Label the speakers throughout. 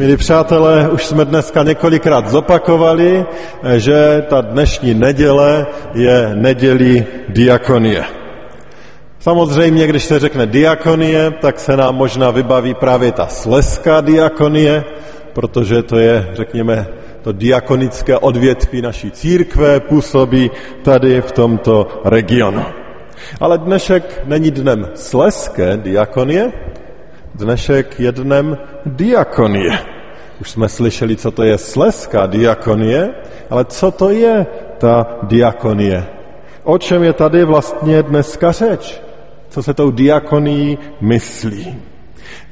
Speaker 1: milí přátelé, už jsme dneska několikrát zopakovali, že ta dnešní neděle je nedělí diakonie. Samozřejmě, když se řekne diakonie, tak se nám možná vybaví právě ta sleská diakonie, protože to je, řekněme, to diakonické odvětví naší církve, působí tady v tomto regionu. Ale dnešek není dnem sleské diakonie, dnešek je dnem diakonie. Už jsme slyšeli, co to je sleská diakonie, ale co to je ta diakonie? O čem je tady vlastně dneska řeč? Co se tou diakonií myslí?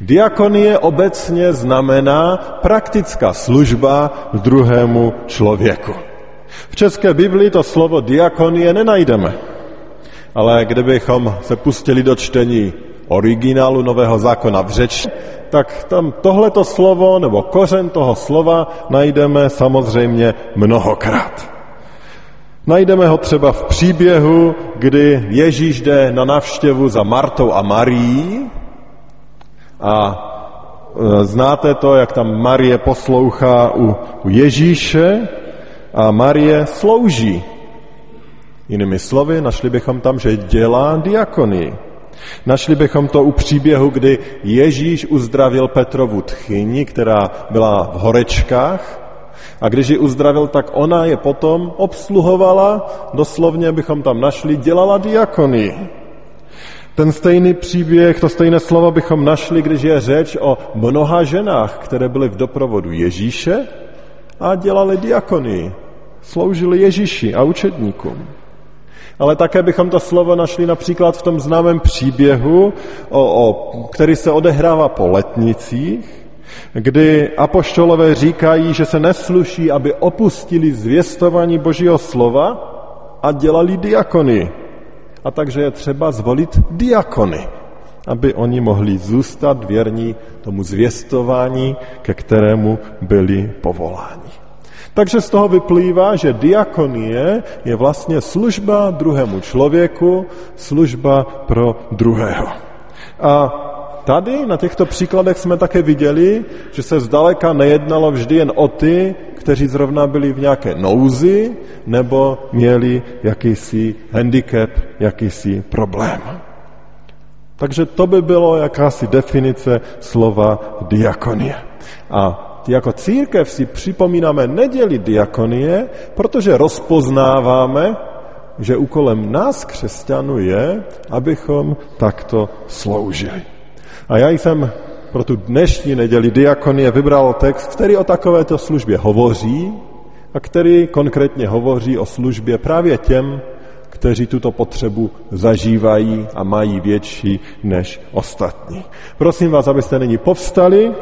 Speaker 1: Diakonie obecně znamená praktická služba druhému člověku. V české Biblii to slovo diakonie nenajdeme, ale kdybychom se pustili do čtení originálu Nového zákona v řeč, tak tam tohleto slovo nebo kořen toho slova najdeme samozřejmě mnohokrát. Najdeme ho třeba v příběhu, kdy Ježíš jde na návštěvu za Martou a Marií a e, znáte to, jak tam Marie poslouchá u, u Ježíše a Marie slouží. Jinými slovy, našli bychom tam, že dělá diakonii. Našli bychom to u příběhu, kdy Ježíš uzdravil Petrovu tchyni, která byla v horečkách a když ji uzdravil, tak ona je potom obsluhovala, doslovně bychom tam našli, dělala diakonii. Ten stejný příběh, to stejné slovo bychom našli, když je řeč o mnoha ženách, které byly v doprovodu Ježíše a dělali diakonii. Sloužili Ježíši a učedníkům. Ale také bychom to slovo našli například v tom známém příběhu, o, o, který se odehrává po letnicích, kdy apoštolové říkají, že se nesluší, aby opustili zvěstování Božího slova a dělali diakony. A takže je třeba zvolit diakony, aby oni mohli zůstat věrní tomu zvěstování, ke kterému byli povoláni. Takže z toho vyplývá, že diakonie je vlastně služba druhému člověku, služba pro druhého. A tady na těchto příkladech jsme také viděli, že se zdaleka nejednalo vždy jen o ty, kteří zrovna byli v nějaké nouzi nebo měli jakýsi handicap, jakýsi problém. Takže to by bylo jakási definice slova diakonie. A jako církev si připomínáme neděli diakonie, protože rozpoznáváme, že úkolem nás, křesťanů, je, abychom takto sloužili. A já jsem pro tu dnešní neděli diakonie vybral text, který o takovéto službě hovoří a který konkrétně hovoří o službě právě těm, kteří tuto potřebu zažívají a mají větší než ostatní. Prosím vás, abyste nyní povstali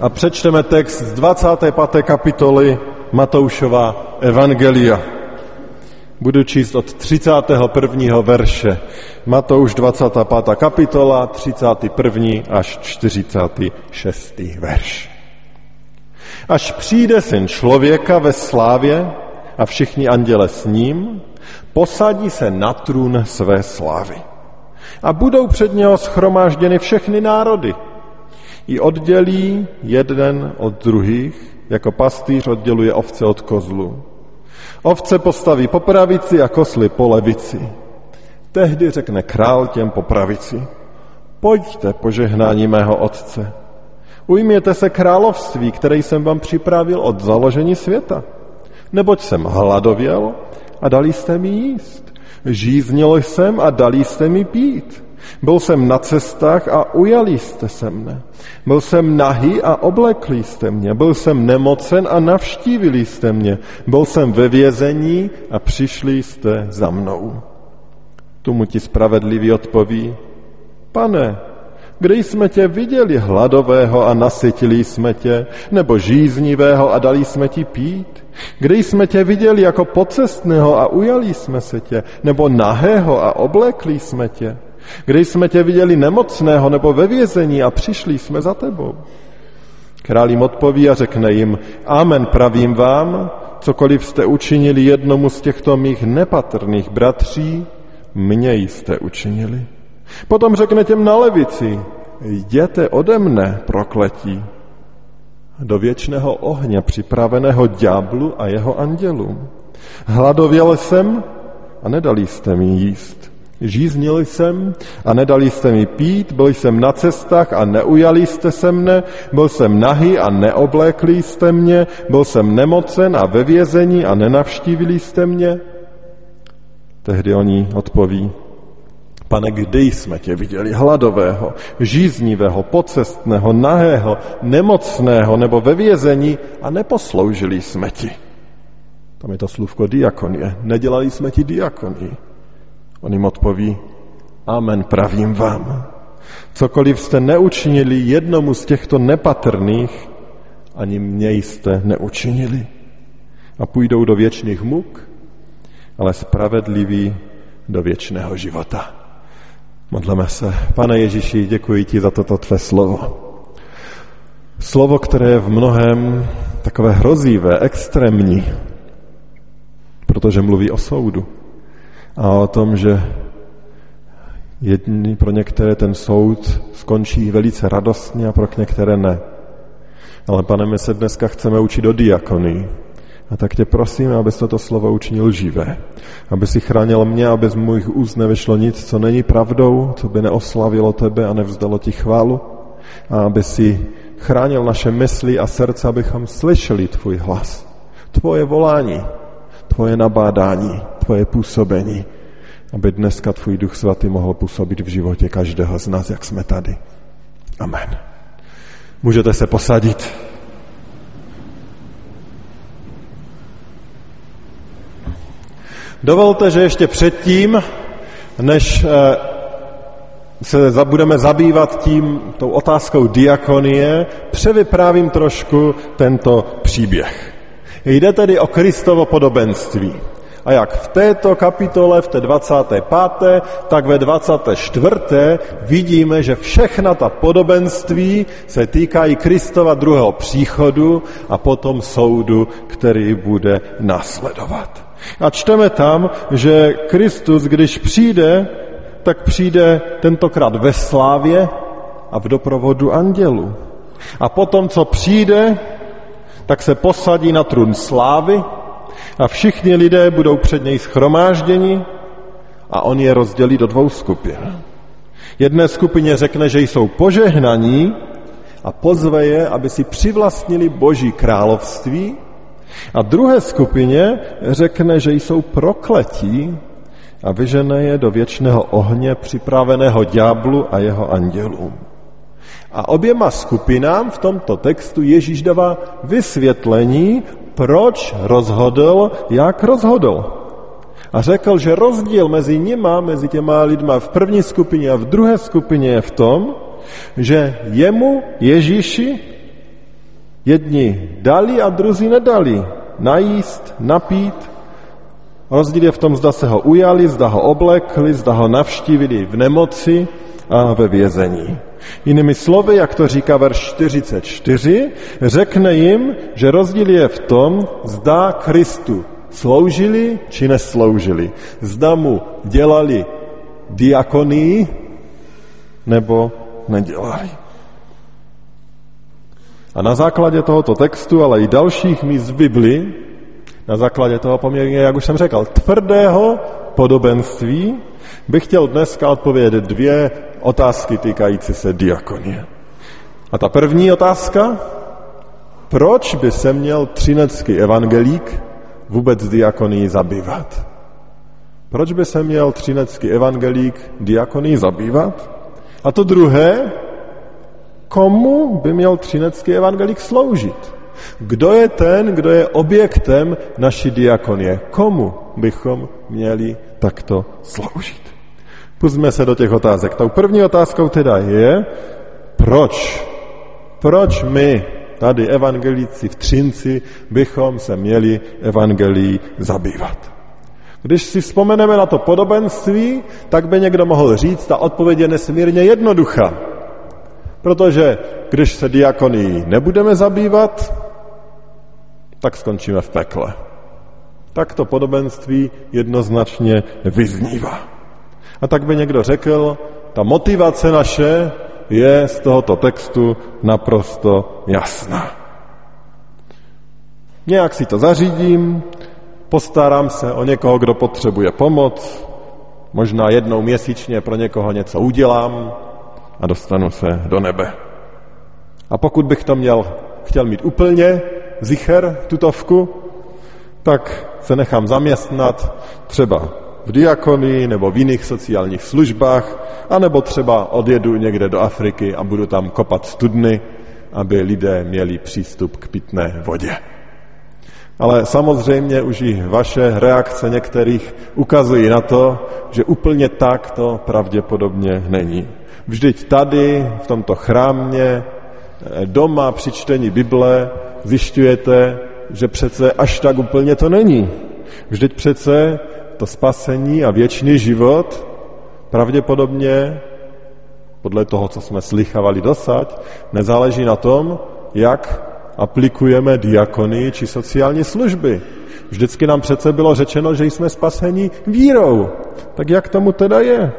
Speaker 1: a přečteme text z 25. kapitoly Matoušova Evangelia. Budu číst od 31. verše. Matouš 25. kapitola, 31. až 46. verš. Až přijde syn člověka ve slávě a všichni anděle s ním, posadí se na trůn své slávy. A budou před něho schromážděny všechny národy – i oddělí jeden od druhých, jako pastýř odděluje ovce od kozlu. Ovce postaví po pravici a kosly po levici. Tehdy řekne král těm po pravici. Pojďte požehnání mého otce. Ujměte se království, které jsem vám připravil od založení světa. Neboť jsem hladověl a dali jste mi jíst. Žíznil jsem a dali jste mi pít. Byl jsem na cestách a ujali jste se mne. Byl jsem nahý a oblekli jste mě. Byl jsem nemocen a navštívili jste mě. Byl jsem ve vězení a přišli jste za mnou. Tomu ti spravedlivý odpoví, pane, Kde jsme tě viděli hladového a nasytili jsme tě, nebo žíznivého a dali jsme ti pít? Kde jsme tě viděli jako pocestného a ujali jsme se tě, nebo nahého a oblekli jsme tě? Kde jsme tě viděli nemocného nebo ve vězení a přišli jsme za tebou? Král jim odpoví a řekne jim, Amen pravím vám, cokoliv jste učinili jednomu z těchto mých nepatrných bratří, mě jste učinili. Potom řekne těm na levici, jděte ode mne, prokletí, do věčného ohně připraveného ďáblu a jeho andělům. Hladověl jsem a nedali jste mi jíst. Žíznil jsem a nedali jste mi pít, byl jsem na cestách a neujali jste se mne, byl jsem nahý a neoblékli jste mě, byl jsem nemocen a ve vězení a nenavštívili jste mě. Tehdy oni odpoví, Pane, kdy jsme tě viděli hladového, žíznivého, pocestného, nahého, nemocného nebo ve vězení a neposloužili jsme ti. Tam je to slůvko diakonie. Nedělali jsme ti diakonii. On jim odpoví, amen, pravím vám. Cokoliv jste neučinili jednomu z těchto nepatrných, ani mě jste neučinili. A půjdou do věčných muk, ale spravedliví do věčného života. Modleme se. Pane Ježíši, děkuji ti za toto tvé slovo. Slovo, které je v mnohem takové hrozivé, extrémní, protože mluví o soudu a o tom, že jedni, pro některé ten soud skončí velice radostně a pro některé ne. Ale pane, my se dneska chceme učit o diakonii. A tak tě prosím, abys toto slovo učinil živé. Aby si chránil mě, aby z mojich úst nevyšlo nic, co není pravdou, co by neoslavilo tebe a nevzdalo ti chválu. A aby si chránil naše mysli a srdce, abychom slyšeli tvůj hlas. Tvoje volání, tvoje nabádání, tvoje působení. Aby dneska tvůj duch svatý mohl působit v životě každého z nás, jak jsme tady. Amen. Můžete se posadit. Dovolte, že ještě předtím, než eh, se budeme zabývat tím, tou otázkou diakonie, převyprávím trošku tento příběh. Jde tedy o Kristovo podobenství. A jak v této kapitole, v té 25., tak ve 24. vidíme, že všechna ta podobenství se týkají Kristova druhého příchodu a potom soudu, který bude následovat. A čteme tam, že Kristus, když přijde, tak přijde tentokrát ve slávě a v doprovodu andělu. A potom, co přijde, tak se posadí na trůn slávy a všichni lidé budou před něj schromážděni a on je rozdělí do dvou skupin. Jedné skupině řekne, že jsou požehnaní a pozve je, aby si přivlastnili boží království a druhé skupině řekne, že jsou prokletí a vyžene je do věčného ohně připraveného ďáblu a jeho andělům. A oběma skupinám v tomto textu Ježíš dává vysvětlení, proč rozhodl, jak rozhodl. A řekl, že rozdíl mezi nima, mezi těma lidma v první skupině a v druhé skupině je v tom, že jemu, Ježíši, Jedni dali a druzí nedali. Najíst, napít. Rozdíl je v tom, zda se ho ujali, zda ho oblekli, zda ho navštívili v nemoci a ve vězení. Jinými slovy, jak to říká verš 44, řekne jim, že rozdíl je v tom, zda Kristu sloužili či nesloužili. Zda mu dělali diakonii nebo nedělali. A na základě tohoto textu, ale i dalších míst v Bibli, na základě toho poměrně, jak už jsem řekl, tvrdého podobenství, bych chtěl dneska odpovědět dvě otázky týkající se diakonie. A ta první otázka, proč by se měl třinecký evangelík vůbec diakonii zabývat? Proč by se měl třinecký evangelík diakonii zabývat? A to druhé, komu by měl třinecký evangelik sloužit? Kdo je ten, kdo je objektem naší diakonie? Komu bychom měli takto sloužit? Pustme se do těch otázek. Tou první otázkou teda je, proč? Proč my, tady evangelíci v Třinci, bychom se měli evangelií zabývat? Když si vzpomeneme na to podobenství, tak by někdo mohl říct, ta odpověď je nesmírně jednoduchá. Protože když se diakonii nebudeme zabývat, tak skončíme v pekle. Tak to podobenství jednoznačně vyznívá. A tak by někdo řekl, ta motivace naše je z tohoto textu naprosto jasná. Nějak si to zařídím, postarám se o někoho, kdo potřebuje pomoc, možná jednou měsíčně pro někoho něco udělám a dostanu se do nebe. A pokud bych to měl, chtěl mít úplně zicher, tutovku, tak se nechám zaměstnat třeba v diakonii nebo v jiných sociálních službách, anebo třeba odjedu někde do Afriky a budu tam kopat studny, aby lidé měli přístup k pitné vodě. Ale samozřejmě už i vaše reakce některých ukazují na to, že úplně tak to pravděpodobně není. Vždyť tady, v tomto chrámě, doma při čtení Bible zjišťujete, že přece až tak úplně to není. Vždyť přece to spasení a věčný život pravděpodobně, podle toho, co jsme slychavali dosať, nezáleží na tom, jak aplikujeme diakonii či sociální služby. Vždycky nám přece bylo řečeno, že jsme spaseni vírou. Tak jak tomu teda je?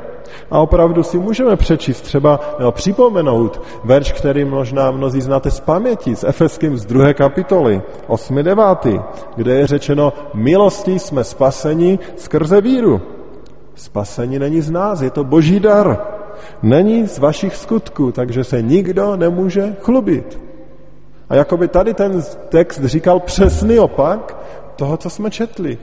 Speaker 1: A opravdu si můžeme přečíst třeba, nebo připomenout verš, který možná mnozí znáte z paměti, z Efeským z druhé kapitoly, 8. 9., kde je řečeno, milostí jsme spaseni skrze víru. Spasení není z nás, je to boží dar. Není z vašich skutků, takže se nikdo nemůže chlubit. A jakoby tady ten text říkal přesný opak toho, co jsme četli.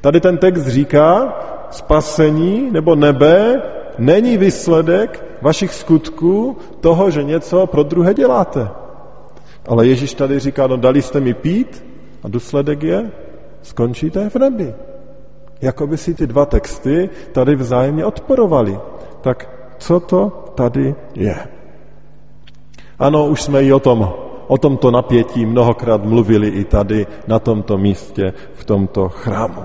Speaker 1: Tady ten text říká, spasení nebo nebe není výsledek vašich skutků toho, že něco pro druhé děláte. Ale Ježíš tady říká, no dali jste mi pít a důsledek je, skončíte v nebi. Jakoby si ty dva texty tady vzájemně odporovali. Tak co to tady je? Ano, už jsme i o tom o tomto napětí mnohokrát mluvili i tady na tomto místě, v tomto chrámu.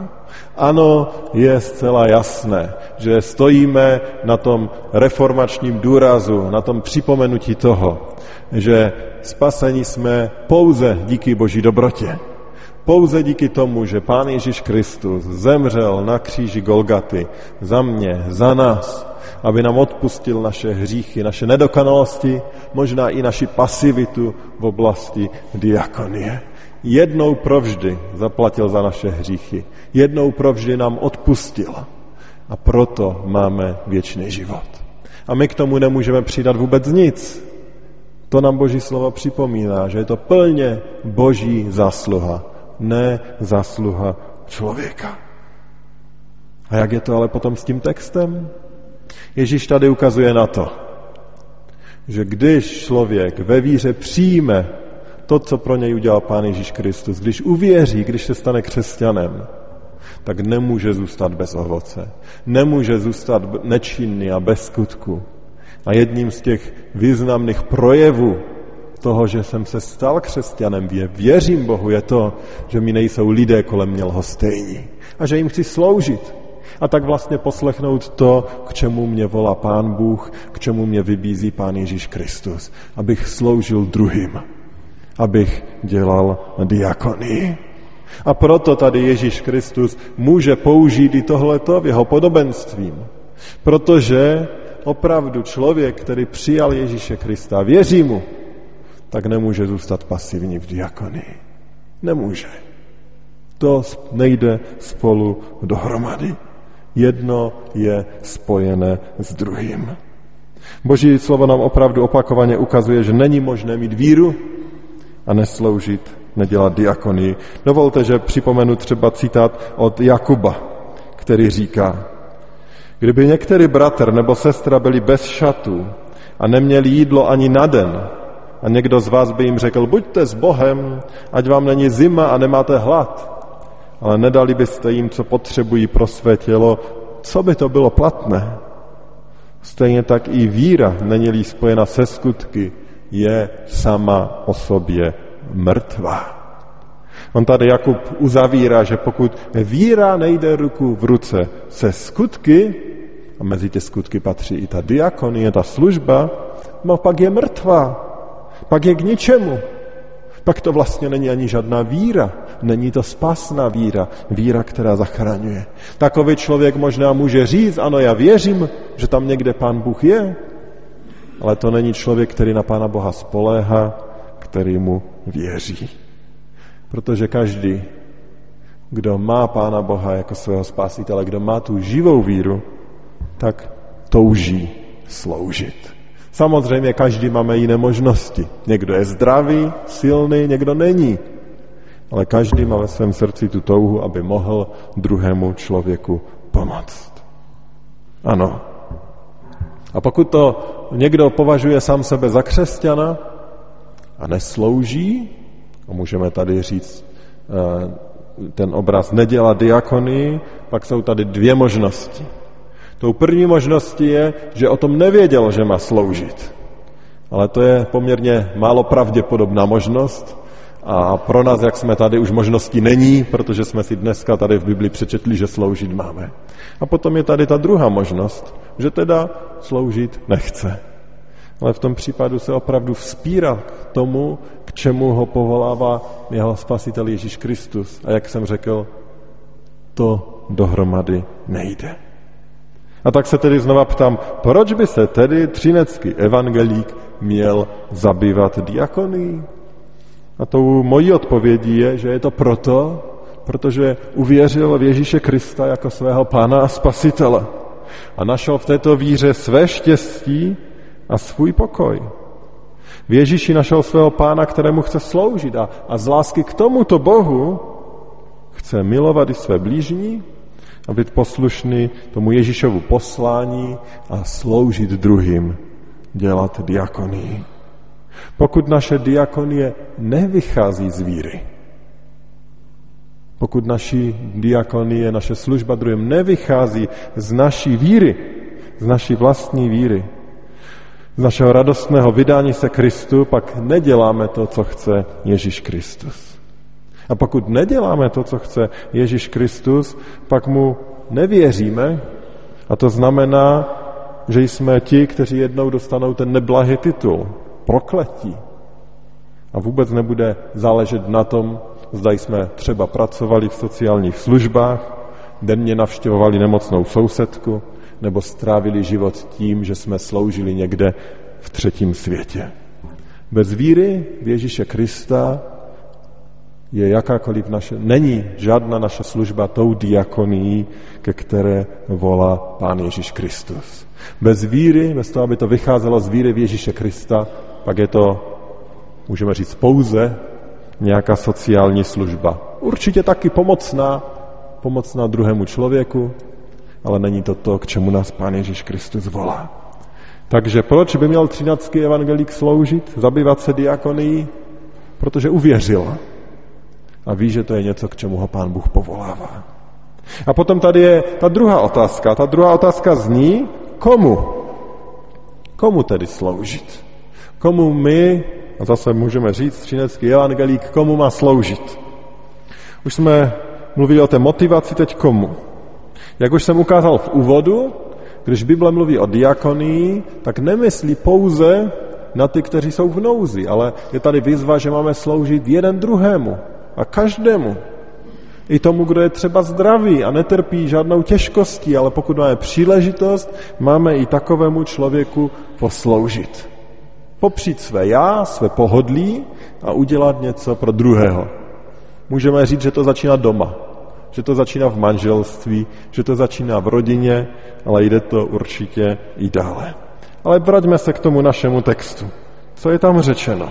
Speaker 1: Ano, je zcela jasné, že stojíme na tom reformačním důrazu, na tom připomenutí toho, že spasení jsme pouze díky Boží dobrotě. Pouze díky tomu, že Pán Ježíš Kristus zemřel na kříži Golgaty za mě, za nás, aby nám odpustil naše hříchy, naše nedokonalosti, možná i naši pasivitu v oblasti diakonie. Jednou provždy zaplatil za naše hříchy. Jednou provždy nám odpustil. A proto máme věčný život. A my k tomu nemůžeme přidat vůbec nic. To nám Boží slovo připomíná, že je to plně Boží zásluha, ne zásluha člověka. A jak je to ale potom s tím textem? Ježíš tady ukazuje na to, že když člověk ve víře přijme to, co pro něj udělal Pán Ježíš Kristus, když uvěří, když se stane křesťanem, tak nemůže zůstat bez ovoce. Nemůže zůstat nečinný a bez skutku. A jedním z těch významných projevů toho, že jsem se stal křesťanem, věřím Bohu, je to, že mi nejsou lidé kolem mě lhostejní a že jim chci sloužit a tak vlastně poslechnout to, k čemu mě volá Pán Bůh, k čemu mě vybízí Pán Ježíš Kristus, abych sloužil druhým, abych dělal diakonii. A proto tady Ježíš Kristus může použít i tohleto v jeho podobenstvím. Protože opravdu člověk, který přijal Ježíše Krista, věří mu, tak nemůže zůstat pasivní v diakonii. Nemůže. To nejde spolu dohromady. Jedno je spojené s druhým. Boží slovo nám opravdu opakovaně ukazuje, že není možné mít víru a nesloužit, nedělat diakonii. Dovolte, že připomenu třeba citát od Jakuba, který říká, kdyby některý bratr nebo sestra byli bez šatů a neměli jídlo ani na den, a někdo z vás by jim řekl, buďte s Bohem, ať vám není zima a nemáte hlad, ale nedali byste jim, co potřebují pro své tělo, co by to bylo platné? Stejně tak i víra, není-li spojena se skutky, je sama o sobě mrtvá. On tady Jakub uzavírá, že pokud víra nejde ruku v ruce se skutky, a mezi ty skutky patří i ta diakonie, ta služba, no pak je mrtvá, pak je k ničemu. Pak to vlastně není ani žádná víra, není to spásná víra, víra, která zachraňuje. Takový člověk možná může říct, ano, já věřím, že tam někde Pán Bůh je, ale to není člověk, který na Pána Boha spoléhá, který mu věří. Protože každý, kdo má Pána Boha jako svého spasitele, kdo má tu živou víru, tak touží sloužit. Samozřejmě každý máme jiné možnosti. Někdo je zdravý, silný, někdo není. Ale každý má ve svém srdci tu touhu, aby mohl druhému člověku pomoct. Ano. A pokud to někdo považuje sám sebe za křesťana a neslouží, a můžeme tady říct eh, ten obraz nedělá diakonii, pak jsou tady dvě možnosti. Tou první možností je, že o tom nevěděl, že má sloužit. Ale to je poměrně málo pravděpodobná možnost a pro nás, jak jsme tady, už možností není, protože jsme si dneska tady v Bibli přečetli, že sloužit máme. A potom je tady ta druhá možnost, že teda sloužit nechce. Ale v tom případu se opravdu vzpírá k tomu, k čemu ho povolává jeho spasitel Ježíš Kristus. A jak jsem řekl, to dohromady nejde. A tak se tedy znova ptám, proč by se tedy třinecký evangelík měl zabývat diakonií? A tou mojí odpovědí je, že je to proto, protože uvěřil v Ježíše Krista jako svého pána a spasitele. A našel v této víře své štěstí a svůj pokoj. V Ježíši našel svého pána, kterému chce sloužit a, a z lásky k tomuto Bohu chce milovat i své blížní a být poslušný tomu Ježíšovu poslání a sloužit druhým, dělat diakonii. Pokud naše diakonie nevychází z víry, pokud naší diakonie, naše služba druhým nevychází z naší víry, z naší vlastní víry, z našeho radostného vydání se Kristu, pak neděláme to, co chce Ježíš Kristus. A pokud neděláme to, co chce Ježíš Kristus, pak mu nevěříme a to znamená, že jsme ti, kteří jednou dostanou ten neblahý titul, prokletí. A vůbec nebude záležet na tom, zda jsme třeba pracovali v sociálních službách, denně navštěvovali nemocnou sousedku, nebo strávili život tím, že jsme sloužili někde v třetím světě. Bez víry v Ježíše Krista je jakákoliv naše, není žádná naše služba tou diakonií, ke které volá Pán Ježíš Kristus. Bez víry, bez toho, aby to vycházelo z víry v Ježíše Krista, pak je to, můžeme říct, pouze nějaká sociální služba. Určitě taky pomocná, pomocná druhému člověku, ale není to to, k čemu nás Pán Ježíš Kristus volá. Takže proč by měl třináctý evangelík sloužit, zabývat se diakonií? Protože uvěřil a ví, že to je něco, k čemu ho Pán Bůh povolává. A potom tady je ta druhá otázka. Ta druhá otázka zní, komu? Komu tedy sloužit? Komu my, a zase můžeme říct, třinecký evangelík, komu má sloužit? Už jsme mluvili o té motivaci, teď komu? Jak už jsem ukázal v úvodu, když Bible mluví o diakonii, tak nemyslí pouze na ty, kteří jsou v nouzi, ale je tady výzva, že máme sloužit jeden druhému a každému. I tomu, kdo je třeba zdravý a netrpí žádnou těžkostí, ale pokud máme příležitost, máme i takovému člověku posloužit. Popřít své já, své pohodlí a udělat něco pro druhého. Můžeme říct, že to začíná doma, že to začíná v manželství, že to začíná v rodině, ale jde to určitě i dále. Ale vraťme se k tomu našemu textu. Co je tam řečeno?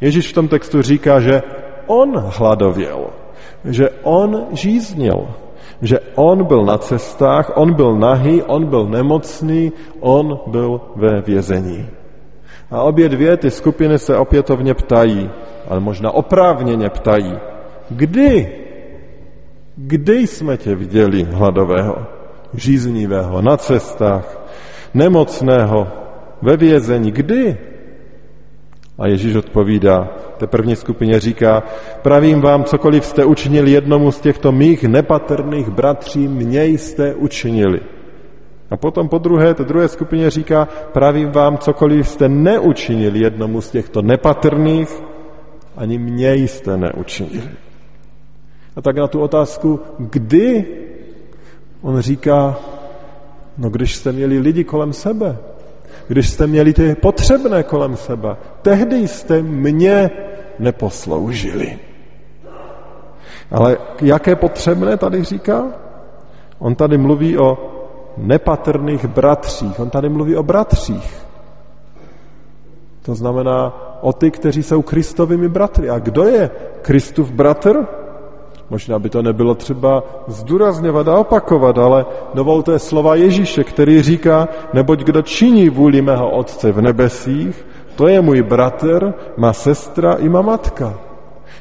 Speaker 1: Ježíš v tom textu říká, že on hladověl, že on žíznil, že on byl na cestách, on byl nahý, on byl nemocný, on byl ve vězení. A obě dvě ty skupiny se opětovně ptají, ale možná oprávněně ptají, kdy Kdy jsme tě viděli hladového, žíznivého, na cestách, nemocného ve vězení. Kdy? A Ježíš odpovídá, té první skupině říká, pravím vám, cokoliv jste učinili jednomu z těchto mých nepatrných bratří, mě jste učinili. A potom po druhé, té druhé skupině říká, pravím vám, cokoliv jste neučinili jednomu z těchto nepatrných, ani mě jste neučinili. A tak na tu otázku, kdy, on říká, no když jste měli lidi kolem sebe, když jste měli ty potřebné kolem sebe, tehdy jste mě neposloužili. Ale jaké potřebné tady říká? On tady mluví o nepatrných bratřích. On tady mluví o bratřích. To znamená o ty, kteří jsou Kristovými bratry. A kdo je Kristův bratr? Možná by to nebylo třeba zdůrazňovat a opakovat, ale dovolte slova Ježíše, který říká, neboť kdo činí vůli mého Otce v nebesích, to je můj bratr, má sestra i má matka.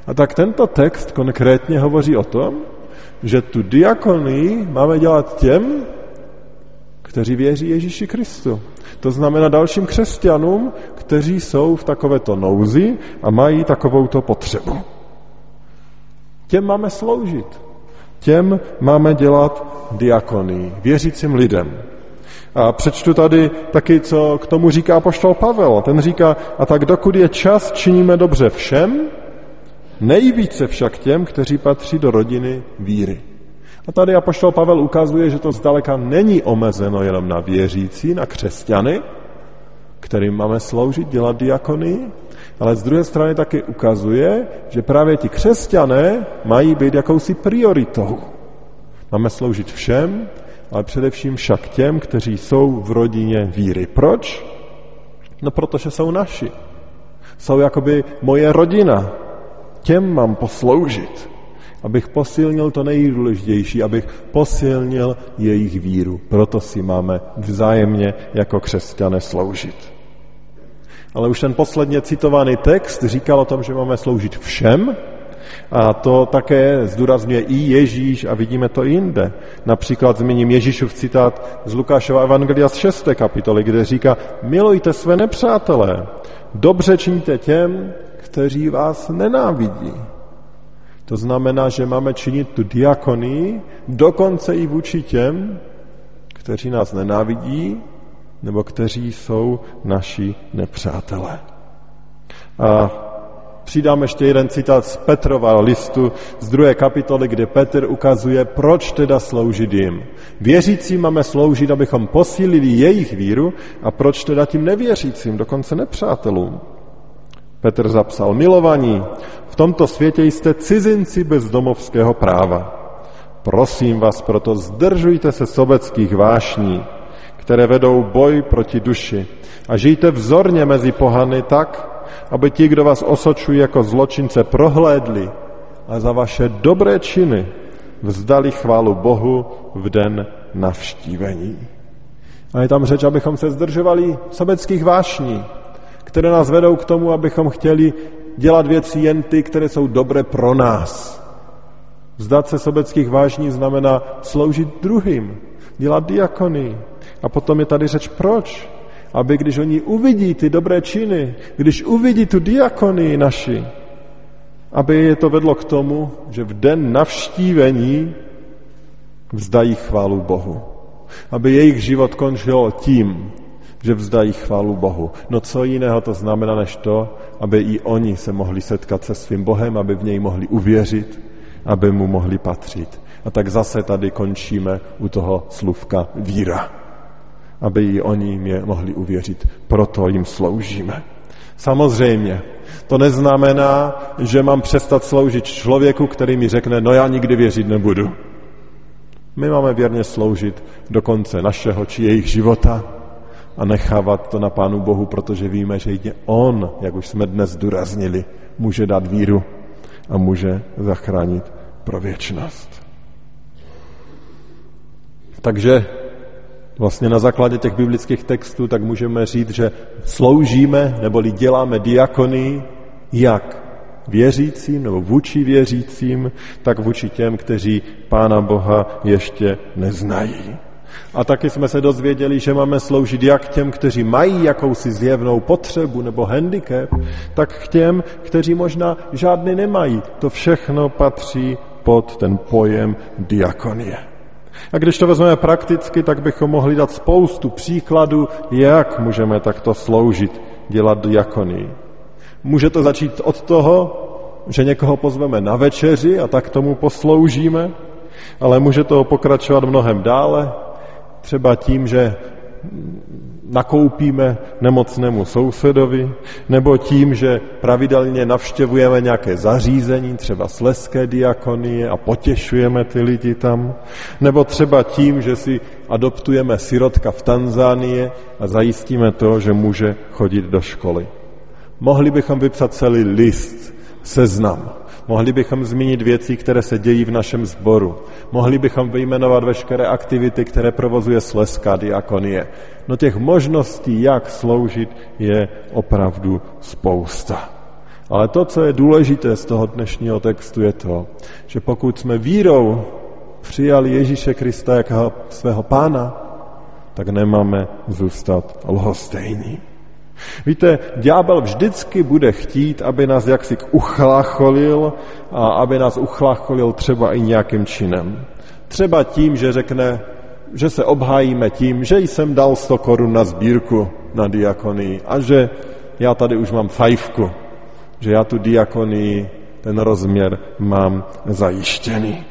Speaker 1: A tak tento text konkrétně hovoří o tom, že tu diakonii máme dělat těm, kteří věří Ježíši Kristu. To znamená dalším křesťanům, kteří jsou v takovéto nouzi a mají takovouto potřebu. Těm máme sloužit. Těm máme dělat diakonii, věřícím lidem. A přečtu tady taky, co k tomu říká poštol Pavel. Ten říká, a tak dokud je čas, činíme dobře všem, nejvíce však těm, kteří patří do rodiny víry. A tady apoštol Pavel ukazuje, že to zdaleka není omezeno jenom na věřící, na křesťany, kterým máme sloužit, dělat diakonii, ale z druhé strany taky ukazuje, že právě ti křesťané mají být jakousi prioritou. Máme sloužit všem, ale především však těm, kteří jsou v rodině víry. Proč? No protože jsou naši. Jsou jakoby moje rodina. Těm mám posloužit abych posilnil to nejdůležitější, abych posilnil jejich víru. Proto si máme vzájemně jako křesťané sloužit. Ale už ten posledně citovaný text říkal o tom, že máme sloužit všem, a to také zdůrazňuje i Ježíš a vidíme to i jinde. Například zmíním Ježíšův citát z Lukášova Evangelia z 6. kapitoly, kde říká, milujte své nepřátelé, dobře činíte těm, kteří vás nenávidí. To znamená, že máme činit tu diakonii dokonce i vůči těm, kteří nás nenávidí, nebo kteří jsou naši nepřátelé. A přidám ještě jeden citát z Petrova listu z druhé kapitoly, kde Petr ukazuje, proč teda sloužit jim. Věřícím máme sloužit, abychom posílili jejich víru a proč teda tím nevěřícím, dokonce nepřátelům. Petr zapsal, milovaní, v tomto světě jste cizinci bez domovského práva. Prosím vás proto, zdržujte se sobeckých vášní, které vedou boj proti duši a žijte vzorně mezi pohany tak, aby ti, kdo vás osočují jako zločince, prohlédli a za vaše dobré činy vzdali chválu Bohu v den navštívení. A je tam řeč, abychom se zdržovali sobeckých vášní, které nás vedou k tomu, abychom chtěli dělat věci jen ty, které jsou dobré pro nás. Vzdat se sobeckých vážní znamená sloužit druhým, dělat diakony. A potom je tady řeč proč? Aby když oni uvidí ty dobré činy, když uvidí tu diakonii naši, aby je to vedlo k tomu, že v den navštívení vzdají chválu Bohu. Aby jejich život končil tím, že vzdají chválu Bohu. No co jiného to znamená než to, aby i oni se mohli setkat se svým Bohem, aby v něj mohli uvěřit, aby mu mohli patřit. A tak zase tady končíme u toho slůvka víra. Aby i oni mě mohli uvěřit. Proto jim sloužíme. Samozřejmě, to neznamená, že mám přestat sloužit člověku, který mi řekne, no já nikdy věřit nebudu. My máme věrně sloužit do konce našeho či jejich života, a nechávat to na Pánu Bohu, protože víme, že jde On, jak už jsme dnes důraznili, může dát víru a může zachránit pro věčnost. Takže vlastně na základě těch biblických textů tak můžeme říct, že sloužíme neboli děláme diakony jak věřícím nebo vůči věřícím, tak vůči těm, kteří Pána Boha ještě neznají. A taky jsme se dozvěděli, že máme sloužit jak těm, kteří mají jakousi zjevnou potřebu nebo handicap, tak k těm, kteří možná žádný nemají. To všechno patří pod ten pojem diakonie. A když to vezmeme prakticky, tak bychom mohli dát spoustu příkladů, jak můžeme takto sloužit, dělat diakonii. Může to začít od toho, že někoho pozveme na večeři a tak tomu posloužíme, ale může to pokračovat mnohem dále, třeba tím, že nakoupíme nemocnému sousedovi, nebo tím, že pravidelně navštěvujeme nějaké zařízení, třeba sleské diakonie a potěšujeme ty lidi tam, nebo třeba tím, že si adoptujeme sirotka v Tanzánii a zajistíme to, že může chodit do školy. Mohli bychom vypsat celý list, seznam Mohli bychom zmínit věci, které se dějí v našem sboru. Mohli bychom vyjmenovat veškeré aktivity, které provozuje Sleská diakonie. No těch možností, jak sloužit, je opravdu spousta. Ale to, co je důležité z toho dnešního textu, je to, že pokud jsme vírou přijali Ježíše Krista jako svého pána, tak nemáme zůstat lhostejní. Víte, ďábel vždycky bude chtít, aby nás jaksi uchlácholil a aby nás uchlácholil třeba i nějakým činem. Třeba tím, že řekne, že se obhájíme tím, že jsem dal 100 korun na sbírku na diakonii a že já tady už mám fajfku, že já tu diakonii, ten rozměr mám zajištěný.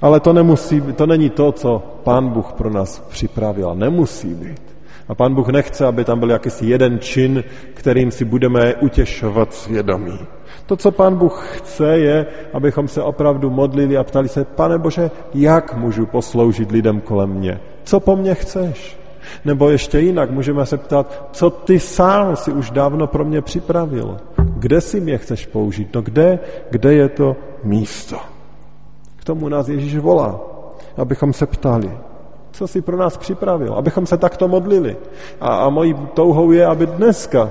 Speaker 1: Ale to, nemusí, to není to, co Pán Bůh pro nás připravil. Nemusí být. A pán Bůh nechce, aby tam byl jakýsi jeden čin, kterým si budeme utěšovat svědomí. To, co pán Bůh chce, je, abychom se opravdu modlili a ptali se, pane Bože, jak můžu posloužit lidem kolem mě? Co po mně chceš? Nebo ještě jinak, můžeme se ptát, co ty sám si už dávno pro mě připravil? Kde si mě chceš použít? No kde, kde je to místo? K tomu nás Ježíš volá, abychom se ptali co si pro nás připravil, abychom se takto modlili. A, a mojí touhou je, aby dneska,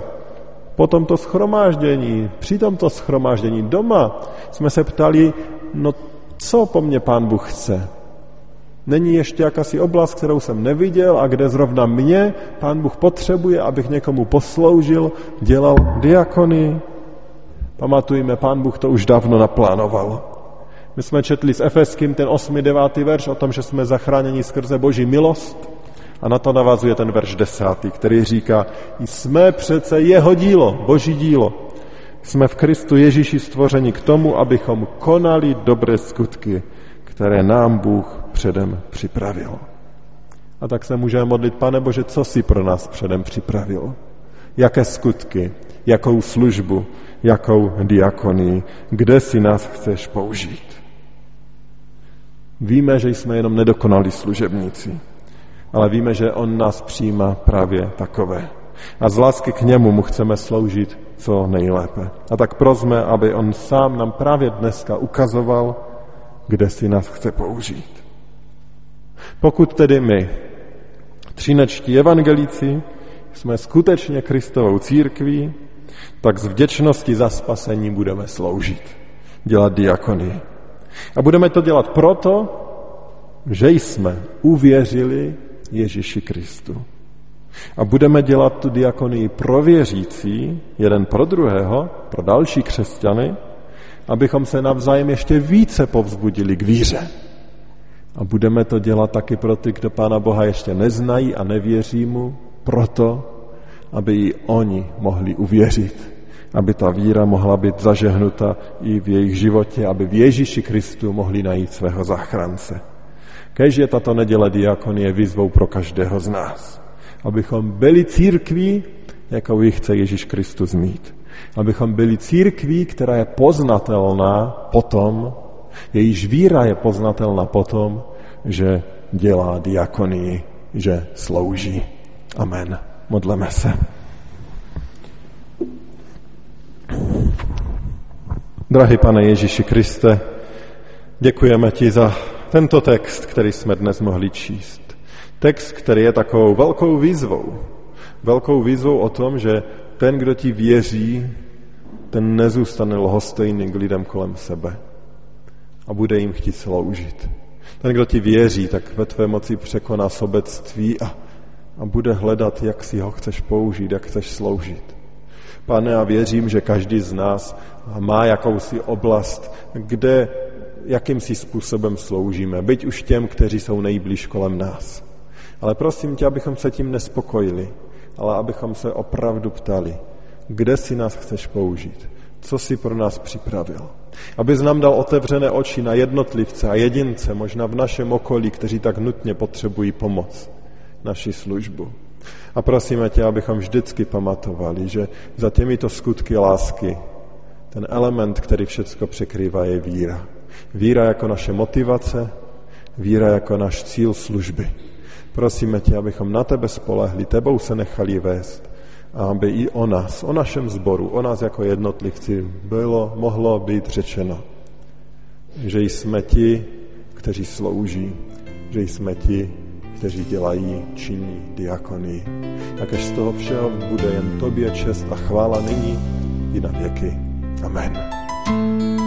Speaker 1: po tomto schromáždění, při tomto schromáždění doma, jsme se ptali, no co po mně pán Bůh chce? Není ještě jakási oblast, kterou jsem neviděl a kde zrovna mě pán Bůh potřebuje, abych někomu posloužil, dělal diakony? Pamatujme, pán Bůh to už dávno naplánoval. My jsme četli s Efeským ten 8. 9. verš o tom, že jsme zachráněni skrze Boží milost a na to navazuje ten verš 10., který říká, jsme přece jeho dílo, Boží dílo. Jsme v Kristu Ježíši stvořeni k tomu, abychom konali dobré skutky, které nám Bůh předem připravil. A tak se můžeme modlit, pane Bože, co si pro nás předem připravil? Jaké skutky, jakou službu, jakou diakonii, kde si nás chceš použít? Víme, že jsme jenom nedokonalí služebníci, ale víme, že On nás přijímá právě takové. A z lásky k němu mu chceme sloužit co nejlépe. A tak prosme, aby on sám nám právě dneska ukazoval, kde si nás chce použít. Pokud tedy my, třinečtí evangelíci, jsme skutečně Kristovou církví, tak z vděčnosti za spasení budeme sloužit, dělat diakonii. A budeme to dělat proto, že jsme uvěřili Ježíši Kristu. A budeme dělat tu diakonii pro věřící, jeden pro druhého, pro další křesťany, abychom se navzájem ještě více povzbudili k víře. A budeme to dělat taky pro ty, kdo Pána Boha ještě neznají a nevěří mu, proto, aby i oni mohli uvěřit aby ta víra mohla být zažehnuta i v jejich životě, aby v Ježíši Kristu mohli najít svého záchrance. Kež je tato neděle diakonie výzvou pro každého z nás. Abychom byli církví, jakou ji chce Ježíš Kristus mít. Abychom byli církví, která je poznatelná potom, jejíž víra je poznatelná potom, že dělá diakonii, že slouží. Amen. Modleme se. Drahý pane Ježíši Kriste, děkujeme ti za tento text, který jsme dnes mohli číst. Text, který je takovou velkou výzvou. Velkou výzvou o tom, že ten, kdo ti věří, ten nezůstane lhostejný k lidem kolem sebe a bude jim chtít sloužit. Ten, kdo ti věří, tak ve tvé moci překoná sobectví a, a bude hledat, jak si ho chceš použít, jak chceš sloužit. Pane, a věřím, že každý z nás má jakousi oblast, kde jakýmsi způsobem sloužíme, byť už těm, kteří jsou nejblíž kolem nás. Ale prosím tě, abychom se tím nespokojili, ale abychom se opravdu ptali, kde si nás chceš použít, co si pro nás připravil. Abys nám dal otevřené oči na jednotlivce a jedince, možná v našem okolí, kteří tak nutně potřebují pomoc, naši službu. A prosíme tě, abychom vždycky pamatovali, že za těmito skutky lásky ten element, který všechno překrývá, je víra. Víra jako naše motivace, víra jako náš cíl služby. Prosíme tě, abychom na tebe spolehli, tebou se nechali vést a aby i o nás, o našem sboru, o nás jako jednotlivci bylo, mohlo být řečeno, že jsme ti, kteří slouží, že jsme ti, kteří dělají, činí diakony. Jakéž z toho všeho bude jen tobě čest a chvála nyní i na věky. Amen.